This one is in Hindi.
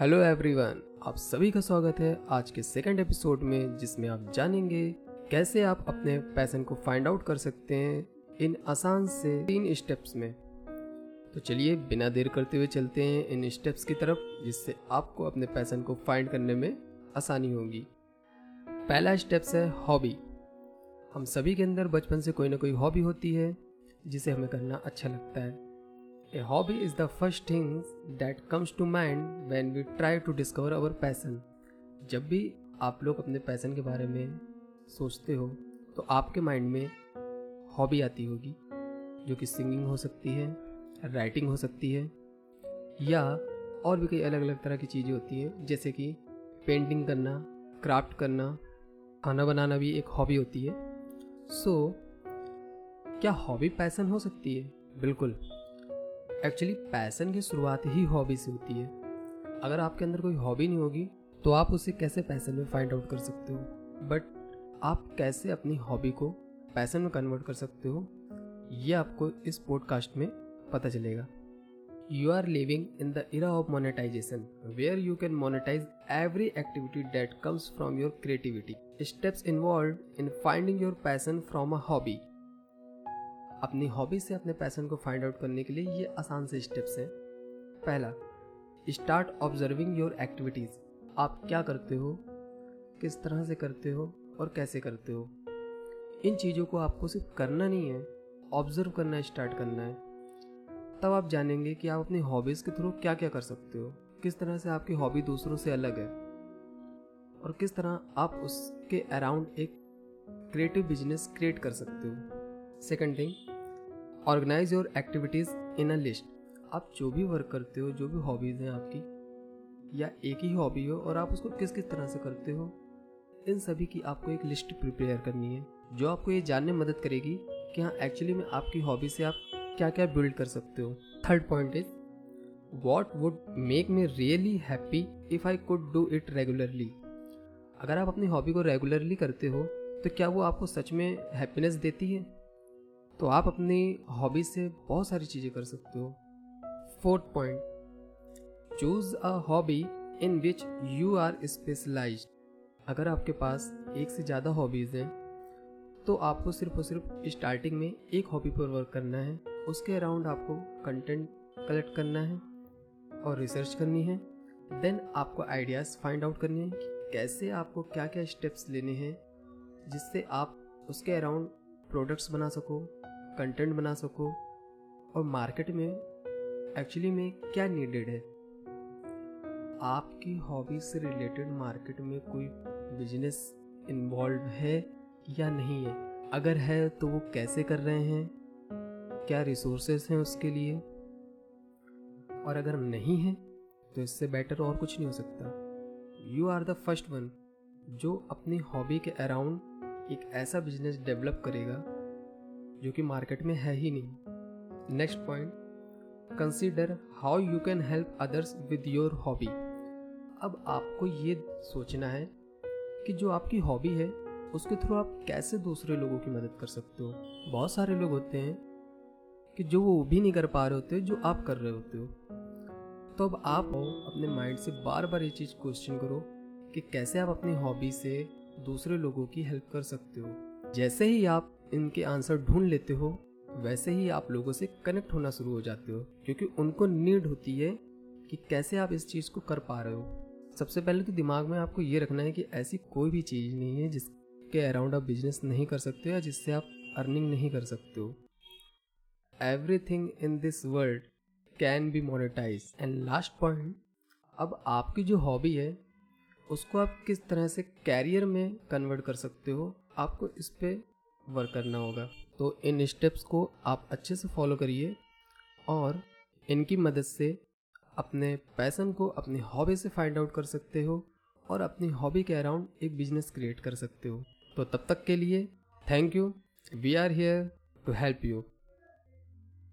हेलो एवरीवन, आप सभी का स्वागत है आज के सेकंड एपिसोड में, जिसमें आप जानेंगे कैसे आप अपने पैसन को फाइंड आउट कर सकते हैं इन आसान से तीन स्टेप्स में। तो चलिए, बिना देर करते हुए चलते हैं इन स्टेप्स की तरफ़, जिससे आपको अपने पैसन को फाइंड करने में आसानी होगी। पहला स्टेप्स है हॉबी हम सभी के अंदर बचपन से कोई ना कोई हॉबी होती है, जिसे हमें करना अच्छा लगता है। A hobby is the first thing that comes to mind when we try to discover our passion जब भी आप लोग अपने पैसन के बारे में सोचते हो तो आपके माइंड में हॉबी आती होगी जो कि सिंगिंग हो सकती है राइटिंग हो सकती है या और भी कई अलग अलग तरह की चीज़ें होती हैं जैसे कि पेंटिंग करना क्राफ्ट करना खाना बनाना भी एक हॉबी होती है। सो so, क्या हॉबी पैसन हो सकती है? बिल्कुल। एक्चुअली पैसन की शुरुआत ही हॉबी से होती है। अगर आपके अंदर कोई हॉबी नहीं होगी तो आप उसे कैसे पैसन में फाइंड आउट कर सकते हो? बट आप कैसे अपनी हॉबी को पैसन में कन्वर्ट कर सकते हो? ये आपको इस पॉडकास्ट में पता चलेगा। You are living in the era of monetization where you can monetize every activity that comes from your creativity steps involve in finding your passion from a hobby अपनी हॉबी से अपने पैसन को फाइंड आउट करने के लिए ये आसान से स्टेप्स हैं। पहला स्टार्ट ऑब्जर्विंग योर एक्टिविटीज़ आप क्या करते हो? किस तरह से करते हो? और कैसे करते हो? इन चीज़ों को आपको सिर्फ़ करना नहीं है ऑब्ज़र्व करना स्टार्ट करना है। तब आप जानेंगे कि आप अपनी हॉबीज़ के थ्रू क्या क्या कर सकते हो। किस तरह से आपकी हॉबी दूसरों से अलग है। और किस तरह आप उसके अराउंड एक क्रिएटिव बिज़नेस क्रिएट कर सकते हो। Second thing organize your activities in a list आप जो भी वर्क करते हो, जो भी हॉबीज़ हैं आपकी, या एक ही हॉबी हो और आप उसको किस किस तरह से करते हो, इन सभी की आपको एक लिस्ट प्रिपेयर करनी है, जो आपको ये जानने में मदद करेगी कि हाँ एक्चुअली में आपकी हॉबी से आप क्या क्या बिल्ड कर सकते हो। Third point is what would make me really happy if I could do it regularly अगर आप अपनी हॉबी को रेगुलरली करते हो तो क्या वो आपको सच में हैप्पीनेस देती है? तो आप अपनी हॉबी से बहुत सारी चीज़ें कर सकते हो। Fourth point choose a hobby in which you are specialize अगर आपके पास एक से ज़्यादा हॉबीज़ हैं तो आपको सिर्फ़ और सिर्फ़ स्टार्टिंग में एक हॉबी पर वर्क करना है। उसके अराउंड आपको कंटेंट कलेक्ट करना है और रिसर्च करनी है। देन आपको आइडियाज़ फाइंड आउट करने हैं कि कैसे आपको क्या क्या स्टेप्स लेने हैं, जिससे आप उसके अराउंड प्रोडक्ट्स बना सको। कंटेंट बना सको? और मार्केट में एक्चुअली में क्या नीडेड है? आपकी हॉबी से रिलेटेड मार्केट में कोई बिज़नेस इन्वॉल्व है या नहीं है? अगर है तो वो कैसे कर रहे हैं? क्या रिसोर्सेस हैं उसके लिए? और अगर नहीं है तो इससे बेटर और कुछ नहीं हो सकता। You are the first one जो अपनी हॉबी के अराउंड एक ऐसा बिज़नेस डेवलप करेगा जो कि मार्केट में है ही नहीं। Next point consider how you can help others with your hobby अब आपको ये सोचना है कि जो आपकी हॉबी है, उसके थ्रू आप कैसे दूसरे लोगों की मदद कर सकते हो? बहुत सारे लोग होते हैं कि जो वो भी नहीं कर पा रहे होते, जो आप कर रहे होते हो। तो अब आप अपने माइंड से बार बार ये चीज़ क्वेश्चन करो कि कैसे आप अपनी हॉबी से दूसरे लोगों की हेल्प कर सकते हो। जैसे ही आप इनके आंसर ढूंढ लेते हो, वैसे ही आप लोगों से कनेक्ट होना शुरू हो जाते हो, क्योंकि उनको नीड होती है कि कैसे आप इस चीज़ को कर पा रहे हो। सबसे पहले तो दिमाग में आपको ये रखना है कि ऐसी कोई भी चीज़ नहीं है जिसके अराउंड आप बिज़नेस नहीं कर सकते हो या जिससे आप अर्निंग नहीं कर सकते हो। Every thing in this world can be monetize and last point अब आपकी जो हॉबी है, उसको आप किस तरह से कैरियर में कन्वर्ट कर सकते हो, आपको इस पर वर्क करना होगा। तो इन स्टेप्स को आप अच्छे से फॉलो करिए और इनकी मदद से अपने पैसन को अपनी हॉबी से फाइंड आउट कर सकते हो और अपनी हॉबी के अराउंड एक बिज़नेस क्रिएट कर सकते हो। तो तब तक के लिए thank you we are here to help you